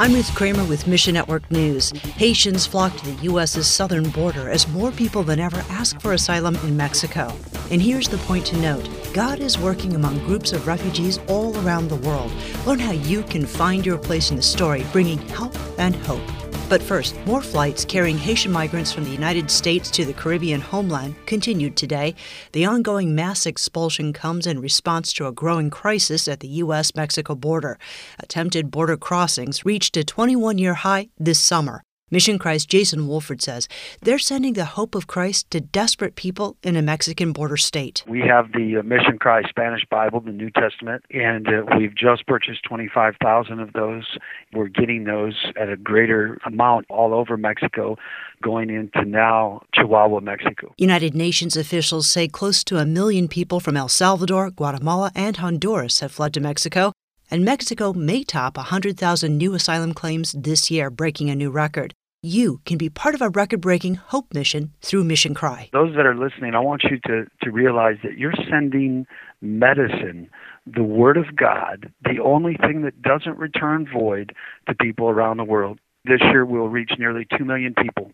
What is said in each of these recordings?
I'm Ruth Kramer with Mission Network News. Haitians flock to the U.S.'s southern border as more people than ever ask for asylum in Mexico. And here's the point to note God is working among groups of refugees all around the world. Learn how you can find your place in the story, bringing help and hope. But first, more flights carrying Haitian migrants from the United States to the Caribbean homeland continued today. The ongoing mass expulsion comes in response to a growing crisis at the U.S. Mexico border. Attempted border crossings reached a 21 year high this summer. Mission Cry Jason Wolford says they're sending the hope of Christ to desperate people in a Mexican border state. We have the uh, Mission Cry Spanish Bible, the New Testament, and uh, we've just purchased 25,000 of those. We're getting those at a greater amount all over Mexico, going into now Chihuahua, Mexico. United Nations officials say close to a million people from El Salvador, Guatemala, and Honduras have fled to Mexico and Mexico may top 100,000 new asylum claims this year, breaking a new record you can be part of a record breaking hope mission through Mission Cry. Those that are listening, I want you to, to realize that you're sending medicine, the Word of God, the only thing that doesn't return void to people around the world. This year we'll reach nearly 2 million people.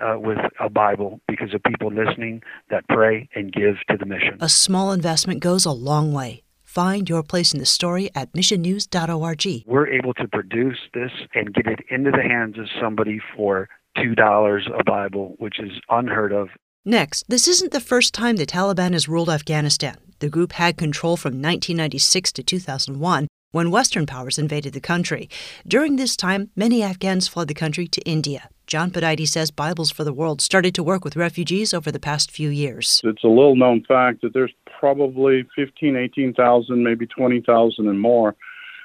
Uh, with a Bible because of people listening that pray and give to the mission. A small investment goes a long way. Find your place in the story at missionnews.org. We're able to produce this and get it into the hands of somebody for $2 a Bible, which is unheard of. Next, this isn't the first time the Taliban has ruled Afghanistan. The group had control from 1996 to 2001 when Western powers invaded the country. During this time, many Afghans fled the country to India. John Pudaite says Bibles for the World started to work with refugees over the past few years. It's a little known fact that there's probably 15, 18,000, maybe 20,000 and more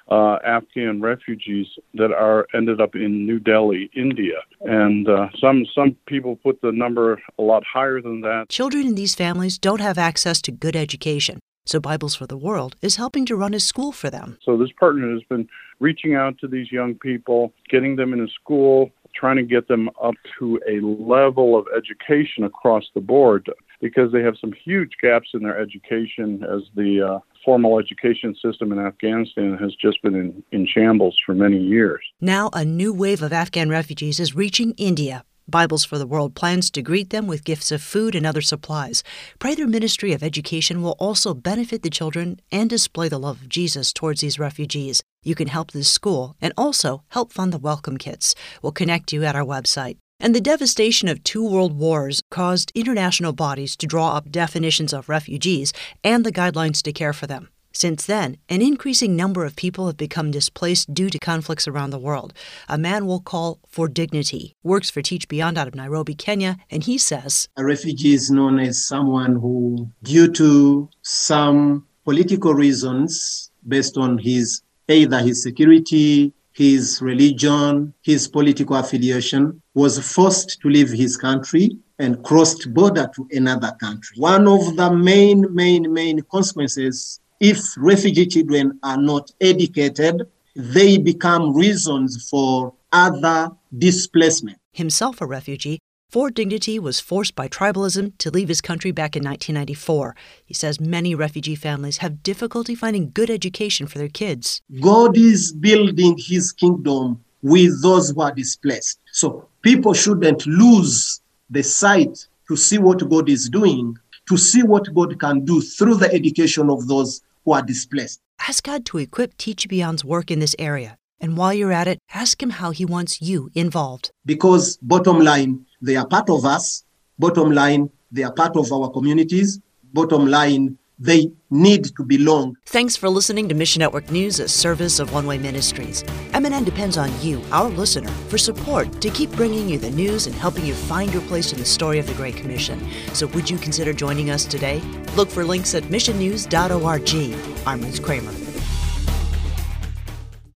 uh, Afghan refugees that are ended up in New Delhi, India, and uh, some some people put the number a lot higher than that. Children in these families don't have access to good education. So Bibles for the World is helping to run a school for them. So this partner has been reaching out to these young people, getting them in a school, trying to get them up to a level of education across the board because they have some huge gaps in their education as the uh, formal education system in Afghanistan has just been in, in shambles for many years. Now, a new wave of Afghan refugees is reaching India. Bibles for the World plans to greet them with gifts of food and other supplies. Pray their Ministry of Education will also benefit the children and display the love of Jesus towards these refugees. You can help this school and also help fund the welcome kits. We'll connect you at our website. And the devastation of two world wars caused international bodies to draw up definitions of refugees and the guidelines to care for them. Since then, an increasing number of people have become displaced due to conflicts around the world. A man we'll call For Dignity works for TeachBeyond out of Nairobi, Kenya, and he says A refugee is known as someone who, due to some political reasons based on his either his security, his religion, his political affiliation, was forced to leave his country and crossed border to another country. One of the main, main, main consequences if refugee children are not educated, they become reasons for other displacement. Himself a refugee, For Dignity was forced by tribalism to leave his country back in 1994. He says many refugee families have difficulty finding good education for their kids. God is building his kingdom with those who are displaced. So people shouldn't lose the sight to see what God is doing, to see what God can do through the education of those who are displaced. Ask God to equip TeachBeyond's work in this area. And while you're at it, ask Him how He wants you involved. Because, bottom line, they are part of us. Bottom line, they are part of our communities. Bottom line, they need to belong. Thanks for listening to Mission Network News, a service of One Way Ministries. MNN depends on you, our listener, for support to keep bringing you the news and helping you find your place in the story of the Great Commission. So, would you consider joining us today? Look for links at missionnews.org. I'm Ruth Kramer.